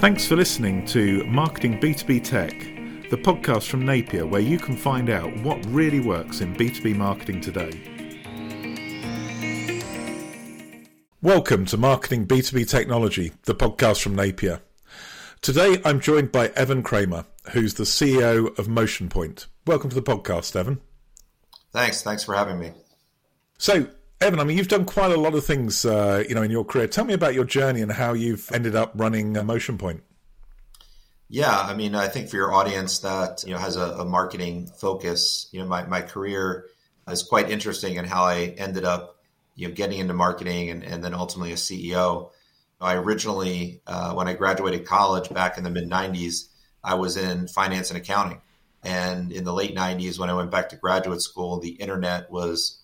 Thanks for listening to Marketing B2B Tech, the podcast from Napier where you can find out what really works in B2B marketing today. Welcome to Marketing B2B Technology, the podcast from Napier. Today I'm joined by Evan Kramer, who's the CEO of MotionPoint. Welcome to the podcast, Evan. Thanks. Thanks for having me. So, Evan, I mean, you've done quite a lot of things, uh, you know, in your career. Tell me about your journey and how you've ended up running a MotionPoint. Yeah, I mean, I think for your audience that you know has a, a marketing focus, you know, my, my career is quite interesting in how I ended up, you know, getting into marketing and, and then ultimately a CEO. I originally, uh, when I graduated college back in the mid '90s, I was in finance and accounting, and in the late '90s, when I went back to graduate school, the internet was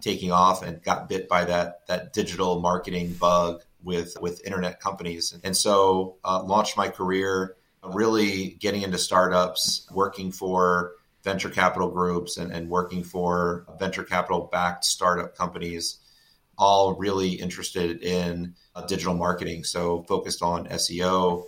taking off and got bit by that that digital marketing bug with with internet companies, and so uh, launched my career really getting into startups, working for venture capital groups, and, and working for venture capital backed startup companies, all really interested in uh, digital marketing. So focused on SEO,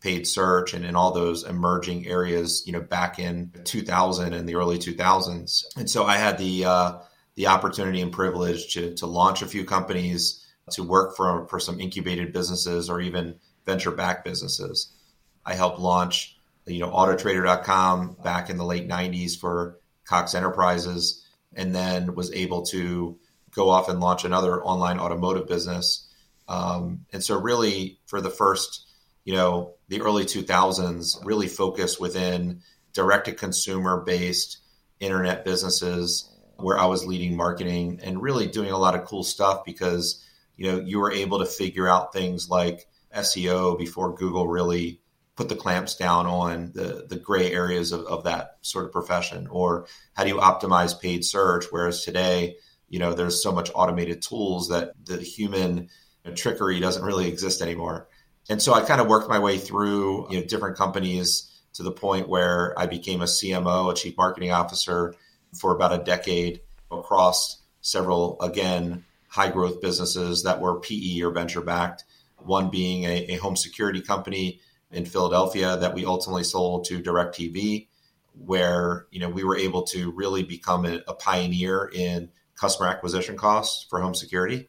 paid search and in all those emerging areas, you know, back in 2000 and the early 2000s. And so I had the uh, the opportunity and privilege to, to launch a few companies, to work for, for some incubated businesses or even venture backed businesses. I helped launch, you know, autotrader.com back in the late 90s for Cox Enterprises, and then was able to go off and launch another online automotive business. Um, and so, really, for the first, you know, the early 2000s, really focused within direct to consumer based internet businesses where I was leading marketing and really doing a lot of cool stuff because you know you were able to figure out things like SEO before Google really put the clamps down on the the gray areas of, of that sort of profession. Or how do you optimize paid search? Whereas today you know there's so much automated tools that the human trickery doesn't really exist anymore. And so I kind of worked my way through you know different companies to the point where I became a CMO a chief marketing officer for about a decade across several, again, high growth businesses that were PE or venture backed. One being a, a, home security company in Philadelphia that we ultimately sold to DirecTV, where you know we were able to really become a, a pioneer in customer acquisition costs for home security.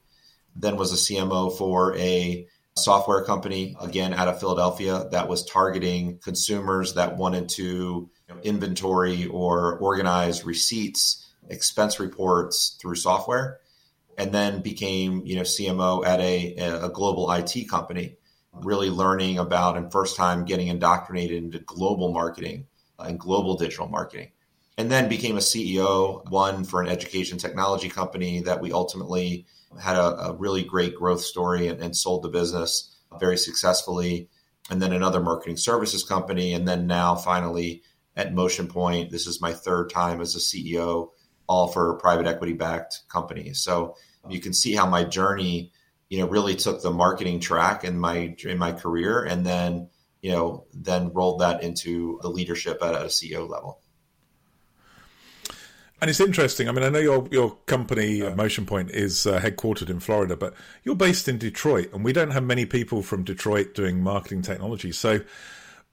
Then was a CMO for a software company again out of Philadelphia that was targeting consumers that wanted to inventory or organize receipts, expense reports through software, and then became you know CMO at a, a global IT company, really learning about and first time getting indoctrinated into global marketing and global digital marketing. And then became a CEO, one for an education technology company that we ultimately had a, a really great growth story and, and sold the business very successfully. And then another marketing services company. And then now finally at MotionPoint. This is my third time as a CEO, all for private equity backed companies. So you can see how my journey, you know, really took the marketing track in my in my career, and then you know then rolled that into the leadership at a CEO level. And it's interesting. I mean, I know your your company uh, MotionPoint is uh, headquartered in Florida, but you're based in Detroit, and we don't have many people from Detroit doing marketing technology. So,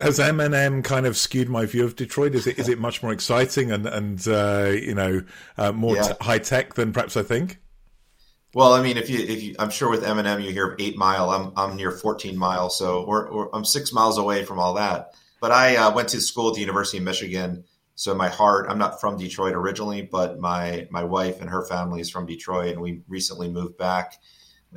has Eminem kind of skewed my view of Detroit? Is it is it much more exciting and and uh, you know uh, more yeah. t- high tech than perhaps I think? Well, I mean, if you if you, I'm sure with Eminem you hear eight mile. I'm I'm near 14 miles, so we're, we're, I'm six miles away from all that. But I uh, went to school at the University of Michigan, so my heart. I'm not from Detroit originally, but my my wife and her family is from Detroit, and we recently moved back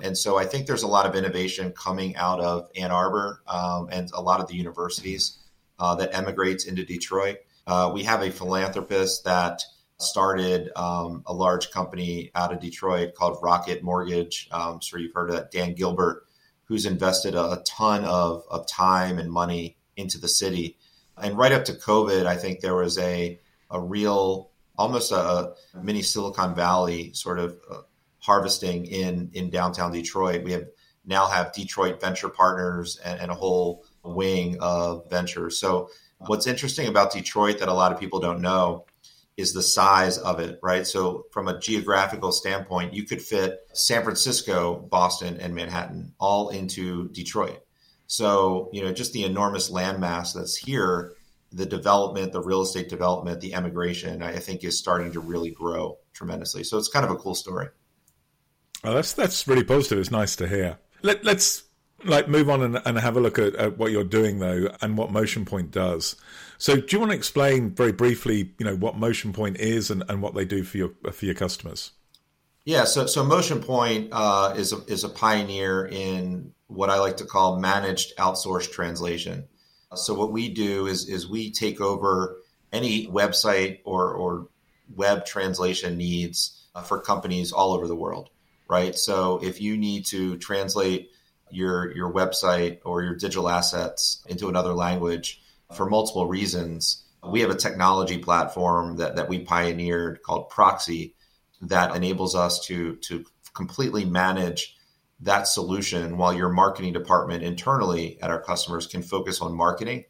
and so I think there's a lot of innovation coming out of Ann Arbor um, and a lot of the universities uh, that emigrates into Detroit. Uh, we have a philanthropist that started um, a large company out of Detroit called Rocket Mortgage. Um, sure you've heard of that, Dan Gilbert, who's invested a, a ton of, of time and money into the city. And right up to COVID, I think there was a, a real, almost a, a mini Silicon Valley sort of uh, harvesting in in downtown Detroit. We have now have Detroit Venture Partners and, and a whole wing of ventures. So what's interesting about Detroit that a lot of people don't know is the size of it, right? So from a geographical standpoint, you could fit San Francisco, Boston, and Manhattan all into Detroit. So, you know, just the enormous landmass that's here, the development, the real estate development, the emigration, I think is starting to really grow tremendously. So it's kind of a cool story. Oh, that's that's really positive. It's nice to hear. Let, let's like move on and, and have a look at, at, what you're doing though and what MotionPoint does so do you want to explain very briefly you know what MotionPoint is and, and what they do for your for your customers yeah so so MotionPoint uh, is a, is a pioneer in what i like to call managed outsourced translation so what we do is is we take over any website or or web translation needs uh, for companies all over the world right so if you need to translate your your website or your digital assets into another language for multiple reasons. We have a technology platform that, that we pioneered called Proxy that enables us to to completely manage that solution while your marketing department internally at our customers can focus on marketing.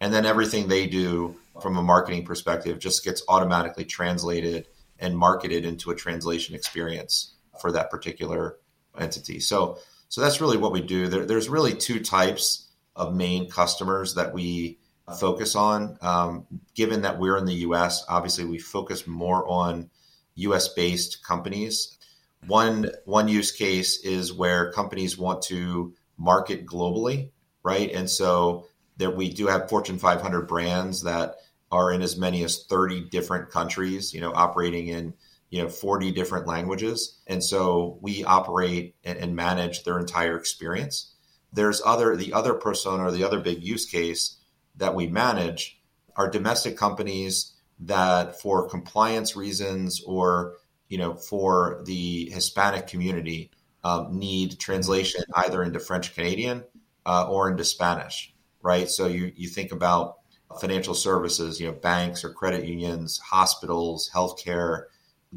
And then everything they do from a marketing perspective just gets automatically translated and marketed into a translation experience for that particular entity. So so that's really what we do. There, there's really two types of main customers that we focus on. Um, given that we're in the US, obviously we focus more on US based companies. One, one use case is where companies want to market globally, right? And so there we do have Fortune 500 brands that are in as many as 30 different countries, you know, operating in you know 40 different languages. And so we operate and, manage their entire experience. There's other the other persona or the other big use case that we manage are domestic companies that for compliance reasons or you know for the hispanic community um, need translation either into french canadian uh, or into spanish right? So you, you think about financial services you know banks or credit unions hospitals healthcare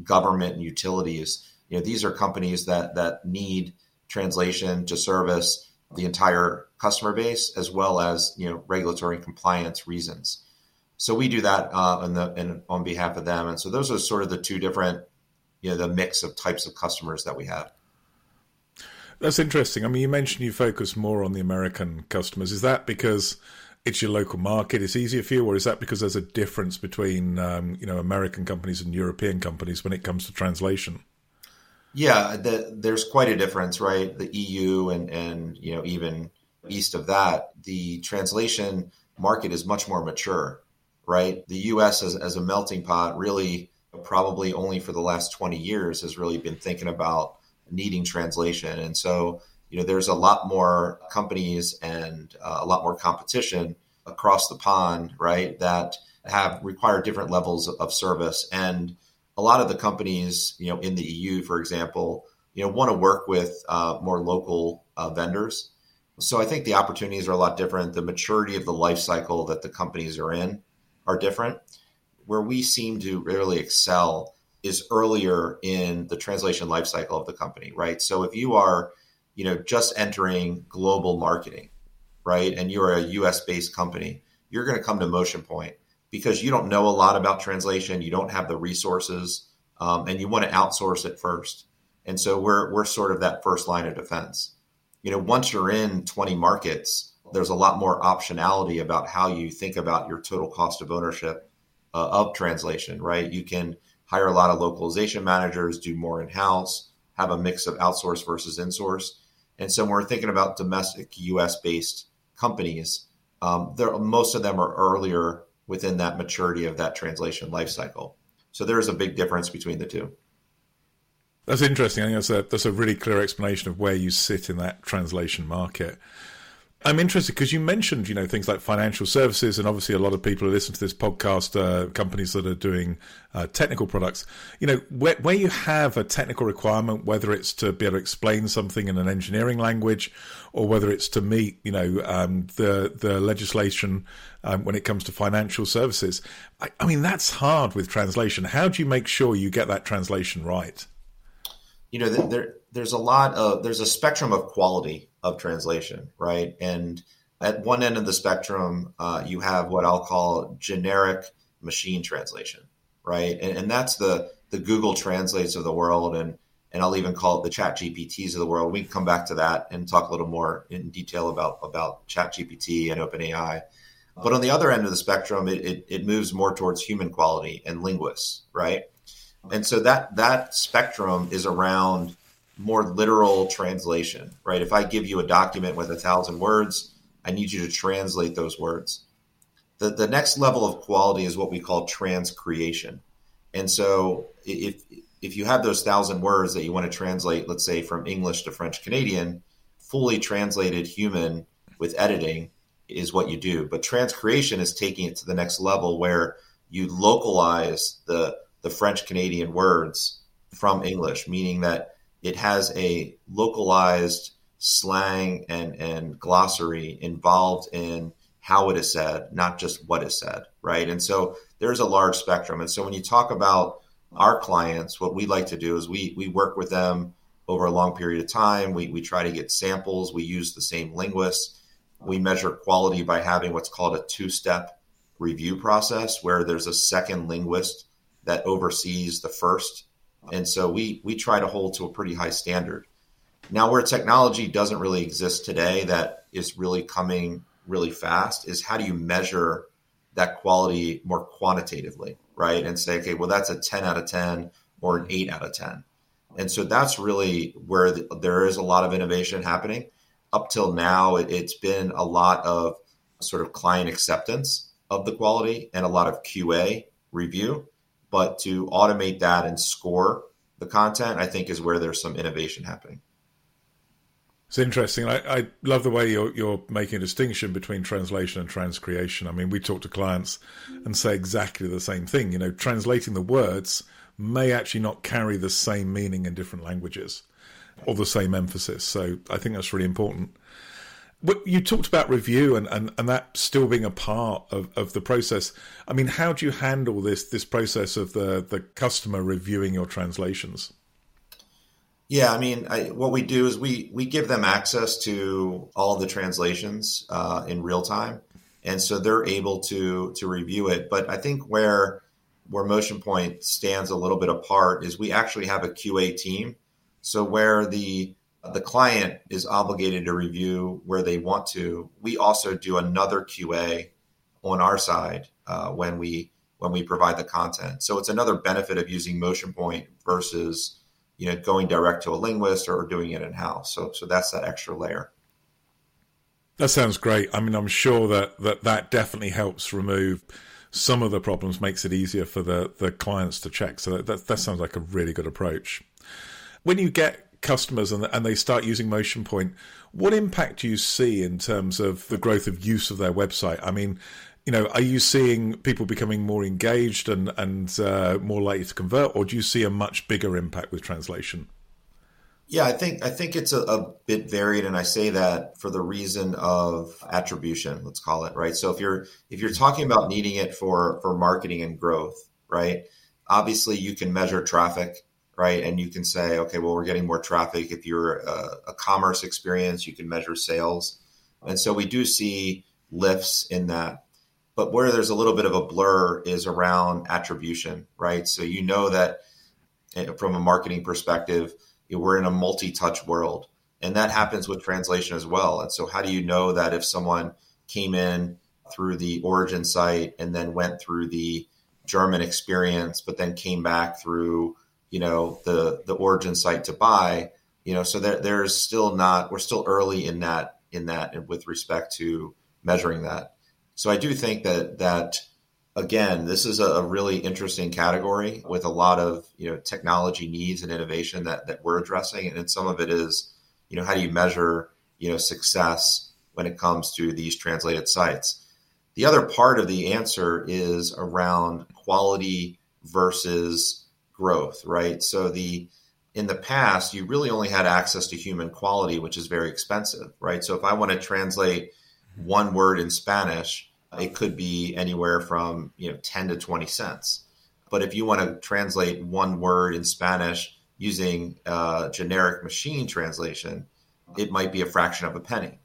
government and utilities. You know, these are companies that that need translation to service the entire customer base as well as you know regulatory compliance reasons. So we do that uh, in the in, on behalf of them, and so those are sort of the two different, you know, the mix of types of customers that we have. That's interesting. I mean, you mentioned you focus more on the American customers. Is that because it's your local market, it's easier for you, or is that because there's a difference between um, you know American companies and European companies when it comes to translation? Yeah, the, there's quite a difference, right? The EU and and you know even east of that, the translation market is much more mature, right? The U.S. as, as a melting pot really probably only for the last 20 years has really been thinking about needing translation, and so you know, there's a lot more companies and uh, a lot more competition across the pond, right? That have require different levels of service, and a lot of the companies, you know, in the EU, for example, you know, want to work with uh, more local uh, vendors. So I think the opportunities are a lot different. The maturity of the life cycle that the companies are in are different. Where we seem to really excel is earlier in the translation life cycle of the company, right? So if you are you know, just entering global marketing, right? And you're a US based company, you're going to come to MotionPoint because you don't know a lot about translation, you don't have the resources, um, and you want to outsource it first. And so we're we're sort of that first line of defense. You know, once you're in 20 markets, there's a lot more optionality about how you think about your total cost of ownership uh, of translation, right? You can hire a lot of localization managers, do more in house, have a mix of outsource versus insource. And so when we're thinking about domestic US based companies, um, most of them are earlier within that maturity of that translation lifecycle. So there is a big difference between the two. That's interesting. I think that's a, that's a really clear explanation of where you sit in that translation market. I'm interested because you mentioned, you know, things like financial services, and obviously a lot of people who listen to this podcast, uh, companies that are doing uh, technical products. You know, where, where you have a technical requirement, whether it's to be able to explain something in an engineering language, or whether it's to meet, you know, um, the the legislation um, when it comes to financial services. I, I mean, that's hard with translation. How do you make sure you get that translation right? You know, there there's a lot of there's a spectrum of quality of translation, right? And at one end of the spectrum, uh, you have what I'll call generic machine translation, right? And, and, that's the the Google Translates of the world, and and I'll even call it the ChatGPTs of the world. We can come back to that and talk a little more in detail about, about ChatGPT and OpenAI. But on the other end of the spectrum, it, it, it moves more towards human quality and linguists, right? And so that that spectrum is around more literal translation, right? If I give you a document with a thousand words, I need you to translate those words. The, the next level of quality is what we call transcreation. And so if if you have those thousand words that you want to translate, let's say from English to French Canadian, fully translated human with editing is what you do. But transcreation is taking it to the next level where you localize the the French Canadian words from English, meaning that it has a localized slang and, and glossary involved in how it is said, not just what is said, right? And so there's a large spectrum. And so when you talk about our clients, what we like to do is we we work with them over a long period of time. We, we try to get samples. We use the same linguists. We measure quality by having what's called a two step review process, where there's a second linguist that oversees the first. And so we we try to hold to a pretty high standard. Now, where technology doesn't really exist today, that is really coming really fast, is how do you measure that quality more quantitatively, right? And say, okay, well, that's a 10 out of 10 or an 8 out of 10. And so that's really where the, there is a lot of innovation happening. Up till now, it, it's been a lot of sort of client acceptance of the quality and a lot of QA review. But to automate that and score the content, I think is where there's some innovation happening. It's interesting. I, I, love the way you're, you're making a distinction between translation and transcreation. I mean, we talk to clients and say exactly the same thing. You know, translating the words may actually not carry the same meaning in different languages or the same emphasis. So I think that's really important. You talked about review and, and, and that still being a part of, of the process. I mean, how do you handle this this process of the, the customer reviewing your translations? Yeah, I mean, I, what we do is we we give them access to all the translations uh, in real time, and so they're able to to review it. But I think where where MotionPoint stands a little bit apart is we actually have a QA team. So where the the client is obligated to review where they want to. We also do another QA on our side uh, when we when we provide the content. So it's another benefit of using MotionPoint versus you know going direct to a linguist or doing it in house. So so that's that extra layer. That sounds great. I mean, I'm sure that that, that definitely helps remove some of the problems, makes it easier for the, the clients to check. So that, that, that sounds like a really good approach. When you get customers and, and they start using MotionPoint, what impact do you see in terms of the growth of use of their website? I mean, you know, are you seeing people becoming more engaged and and uh, more likely to convert, or do you see a much bigger impact with translation? Yeah, I think I think it's a, a, bit varied, and I say that for the reason of attribution. Let's call it right. So if you're if you're talking about needing it for for marketing and growth, right? Obviously, you can measure traffic right? And you can say, okay, well, we're getting more traffic. If you're a, a commerce experience, you can measure sales. And so we do see lifts in that. But where there's a little bit of a blur is around attribution, right? So you know that eh, from a marketing perspective, we're in a multi touch world. And that happens with translation as well. And so, how do you know that if someone came in through the origin site and then went through the German experience, but then came back through you know the the origin site to buy you know so there, there's still not we're still early in that in that with respect to measuring that. So i do think that that again this is a, really interesting category with a lot of you know technology needs and innovation that that we're addressing. And some of it is you know how do you measure you know success when it comes to these translated sites? The other part of the answer is around quality versus growth, right? So the in the past, you really only had access to human quality, which is very expensive, right? So if I want to translate one word in Spanish, it could be anywhere from you know 10 to 20 cents. But if you want to translate one word in Spanish using generic machine translation, it might be a fraction of a penny.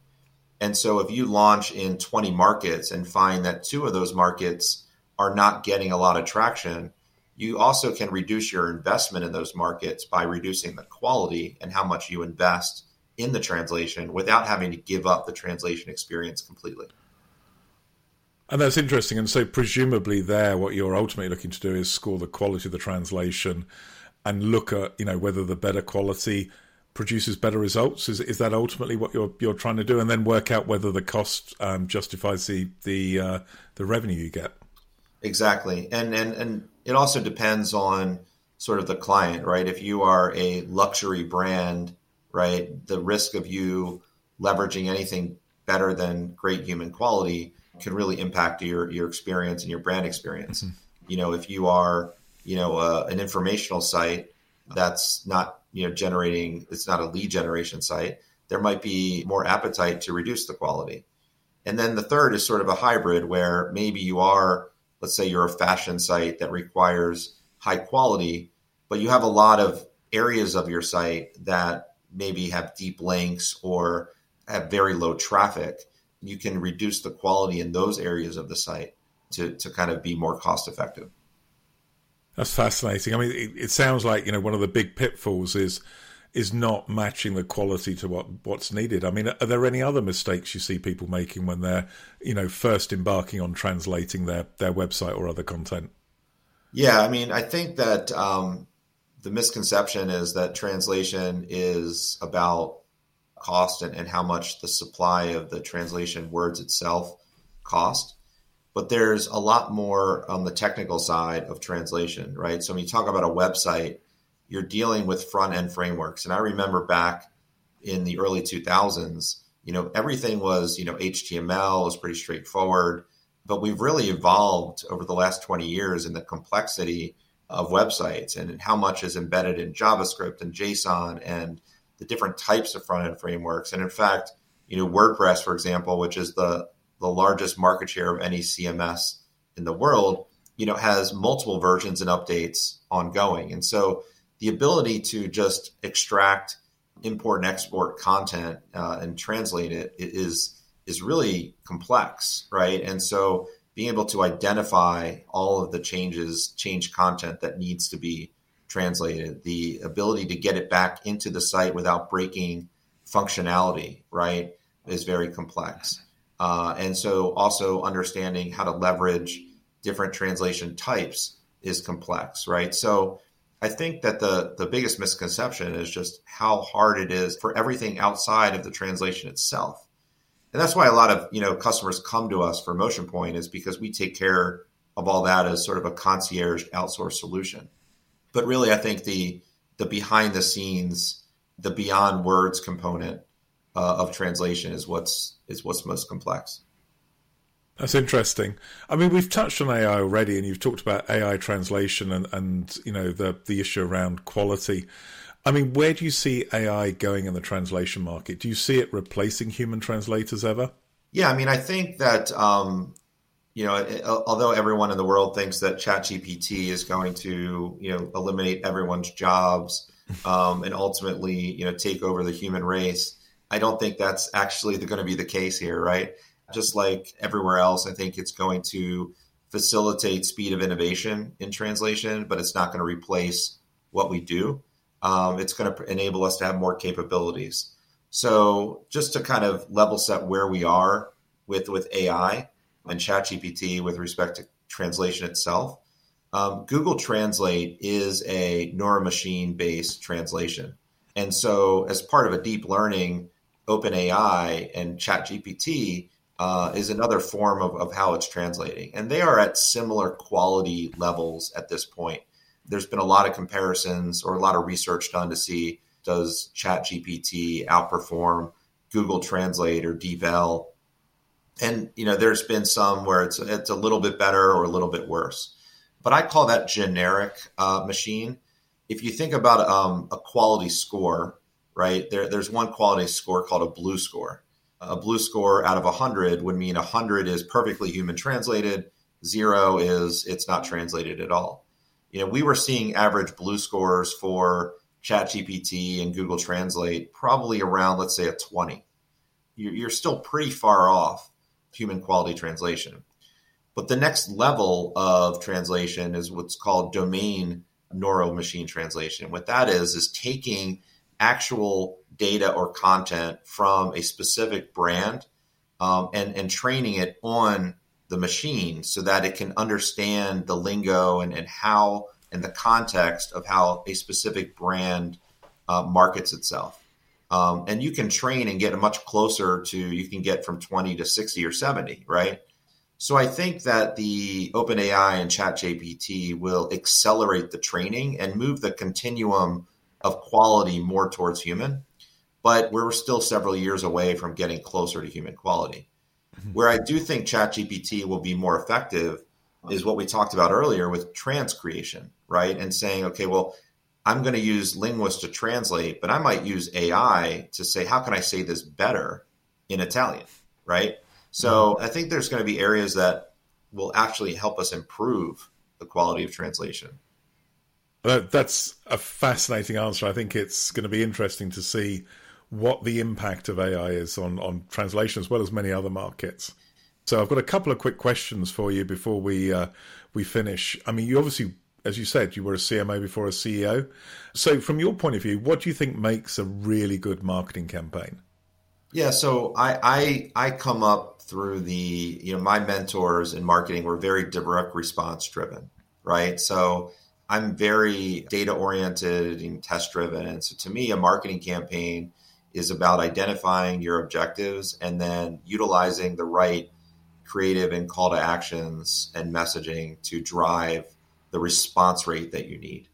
And so if you launch in 20 markets and find that two of those markets are not getting a lot of traction, you also can reduce your investment in those markets by reducing the quality and how much you invest in the translation without having to give up the translation experience completely. And that's interesting. And so, presumably, there, what you're ultimately looking to do is score the quality of the translation and look at, you know, whether the better quality produces better results. Is is that ultimately what you're you're trying to do, and then work out whether the cost um, justifies the the uh, the revenue you get? Exactly, and and and it also depends on sort of the client, right? If you are a luxury brand, right, the risk of you leveraging anything better than great human quality can really impact your your experience and your brand experience. Mm-hmm. You know, if you are you know uh, an informational site that's not you know generating it's not a lead generation site, there might be more appetite to reduce the quality. And then the third is sort of a hybrid where maybe you are let's say you're a fashion site that requires high quality, but you have a lot of areas of your site that maybe have deep links or have very low traffic, you can reduce the quality in those areas of the site to, to kind of be more cost effective. That's fascinating. I mean, it, it, sounds like you know one of the big pitfalls is is not matching the quality to what what's needed. I mean, are there any other mistakes you see people making when they're you know first embarking on translating their their website or other content? Yeah, I mean, I think that um, the misconception is that translation is about cost and, and how much the supply of the translation words itself cost but there's a lot more on the technical side of translation, right? So when you talk about a website, you're dealing with front end frameworks. And I remember back in the early 2000s, you know, everything was, you know, HTML was pretty straightforward, but we've really evolved over the last 20 years in the complexity of websites and how much is embedded in JavaScript and JSON and the different types of front end frameworks. And in fact, you know, WordPress, for example, which is the, the largest market share of any CMS in the world, you know, has multiple versions and updates ongoing. And so the ability to just extract, import, and export content uh, and translate it is is really complex, right? And so being able to identify all of the changes, change content that needs to be translated, the ability to get it back into the site without breaking functionality, right, is very complex. Uh, and so also understanding how to leverage different translation types is complex, right? So I think that the the biggest misconception is just how hard it is for everything outside of the translation itself. And that's why a lot of, you know, customers come to us for MotionPoint is because we take care of all that as sort of a concierge outsourced solution. But really I think the the behind the scenes, the beyond words component uh, of translation is what's is what's most complex. That's interesting. I mean, we've touched on AI already, and you've talked about AI translation and, and you know the the issue around quality. I mean, where do you see AI going in the translation market? Do you see it replacing human translators ever? Yeah, I mean, I think that um, you know, it, although everyone in the world thinks that ChatGPT is going to you know eliminate everyone's jobs um, and ultimately you know take over the human race, I don't think that's actually going to be the case here, right? Just like everywhere else, I think it's going to facilitate speed of innovation in translation, but it's not going to replace what we do. Um, it's going to enable us to have more capabilities. So, just to kind of level set where we are with with AI and ChatGPT with respect to translation itself, um, Google Translate is a neuromachine based translation, and so as part of a deep learning, OpenAI and ChatGPT uh, is another form of, of how it's translating. And they are at similar quality levels at this point. There's been a lot of comparisons or a lot of research done to see does ChatGPT outperform Google Translate or DeepL? And you know, there's been some where it's it's a little bit better or a little bit worse. But I call that generic uh, machine. If you think about um, a quality score, right? There, there's one quality score called a BLEU score a BLEU score out of 100 would mean 100 is perfectly human translated, zero is it's not translated at all. You know, we were seeing average BLEU scores for ChatGPT and Google Translate probably around, let's say, a 20. You're still pretty far off human quality translation. But the next level of translation is what's called domain neuro machine translation. What that is, is taking actual data or content from a specific brand um, and, and training it on the machine so that it can understand the lingo and, and how and the context of how a specific brand uh, markets itself. Um, and you can train and get much closer to, you can get from 20 to 60 or 70, right? So I think that the OpenAI and ChatGPT will accelerate the training and move the continuum of quality more towards human. But we're still several years away from getting closer to human quality. Mm-hmm. Where I do think ChatGPT will be more effective is what we talked about earlier with trans creation, right? And saying, okay, well, I'm going to use linguists to translate, but I might use AI to say, how can I say this better in Italian, right? So mm-hmm. I think there's going to be areas that will actually help us improve the quality of translation. That's a fascinating answer. I think it's going to be interesting to see what the impact of AI is on, on translation as well as many other markets. So I've got a couple of quick questions for you before we uh, we finish. I mean, you obviously, as you said, you were a CMO before a CEO. So from your point of view, what do you think makes a really good marketing campaign? Yeah, so I I, I come up through the you know my mentors in marketing were very direct response driven, right? So I'm very data oriented and test driven, and so to me, a marketing campaign is about identifying your objectives and then utilizing the right creative and call to actions and messaging to drive the response rate that you need.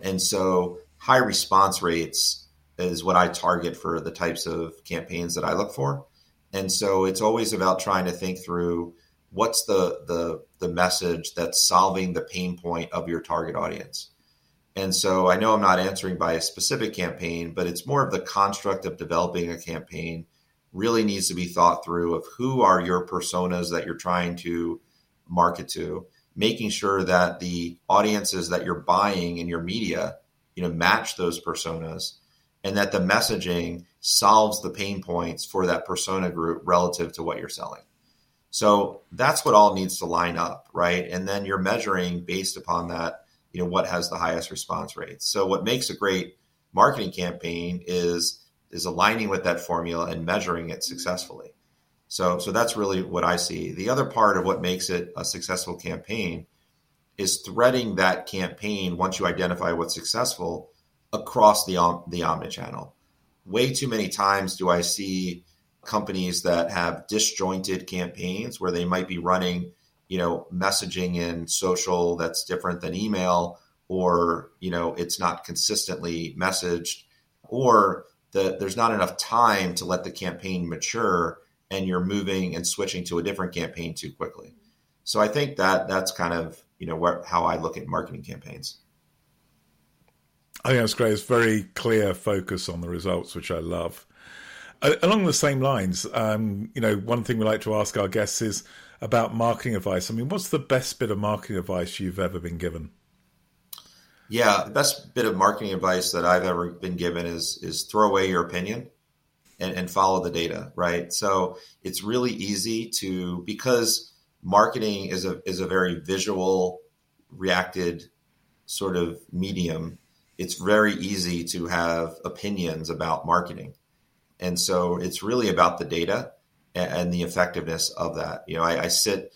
And so high response rates is what I target for the types of campaigns that I look for. And so it's always about trying to think through what's the the the message that's solving the pain point of your target audience. And so I know I'm not answering by a specific campaign, but it's more of the construct of developing a campaign really needs to be thought through of who are your personas that you're trying to market to, making sure that the audiences that you're buying in your media, you know, match those personas and that the messaging solves the pain points for that persona group relative to what you're selling. So that's what all needs to line up, right? And then you're measuring based upon that, you know, what has the highest response rates. So what makes a great marketing campaign is is aligning with that formula and measuring it successfully. So, so that's really what I see. The other part of what makes it a successful campaign is threading that campaign once you identify what's successful across the the omnichannel. Way too many times do I see companies that have disjointed campaigns where they might be running, you know, messaging in social that's different than email, or you know, it's not consistently messaged, or the, there's not enough time to let the campaign mature and you're moving and switching to a different campaign too quickly. So I think that that's kind of you know where, how I look at marketing campaigns. I think that's great. It's very clear focus on the results, which I love. Along the same lines, um, you know, one thing we like to ask our guests is about marketing advice. I mean, what's the best bit of marketing advice you've ever been given? Yeah, the best bit of marketing advice that I've ever been given is is throw away your opinion and, and follow the data, right? So it's really easy to because marketing is a is a very visual reacted sort of medium. It's very easy to have opinions about marketing. And so it's really about the data and, and the effectiveness of that. You know, I, I sit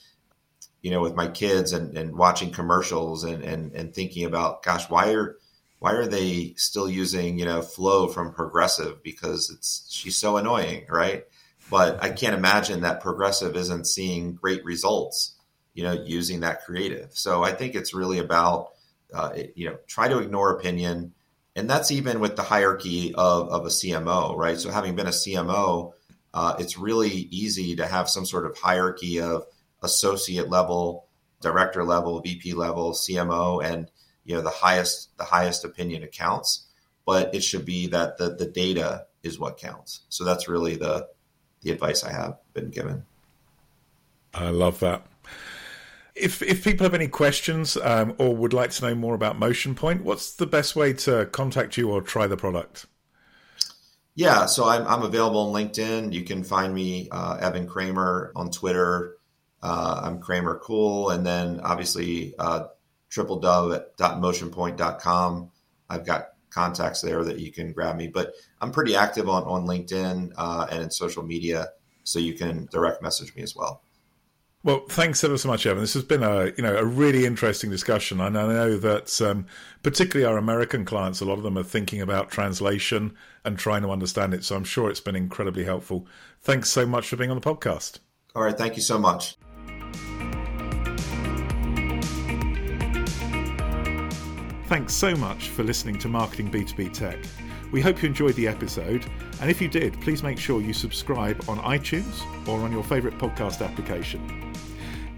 you know, with my kids and, and watching commercials and, and, and thinking about, gosh, why are, why are they still using, you know, Flo from Progressive? Because it's, she's so annoying, right? But I can't imagine that Progressive isn't seeing great results, you know, using that creative. So I think it's really about, uh, you know, try to ignore opinion. And that's even with the hierarchy of, of a CMO, right? So having been a CMO, uh, it's really easy to have some sort of hierarchy of associate level, director level, VP level, CMO, and you know the highest the highest opinion accounts. But it should be that the the data is what counts. So that's really the the advice I have been given. I love that. If if people have any questions um, or would like to know more about MotionPoint, what's the best way to contact you or try the product? Yeah, so I'm, I'm available on LinkedIn. You can find me, uh, Evan Kramer, on Twitter, Uh, I'm Kramer Cool. And then obviously, uh, tripledove.motionpoint.com. I've got contacts there that you can grab me. But I'm pretty active on, on LinkedIn uh, and in social media, so you can direct message me as well. Well, thanks ever so much, Evan. This has been a you know a really interesting discussion, and I know that um, particularly our American clients, a lot of them are thinking about translation and trying to understand it. So I'm sure it's been incredibly helpful. Thanks so much for being on the podcast. All right, thank you so much. Thanks so much for listening to Marketing B2B Tech. We hope you enjoyed the episode, and if you did, please make sure you subscribe on iTunes or on your favourite podcast application.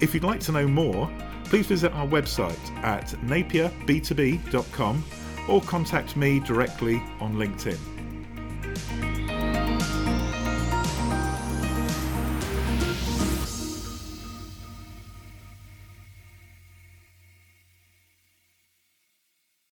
If you'd like to know more, please visit our website at napierb2b.com or contact me directly on LinkedIn.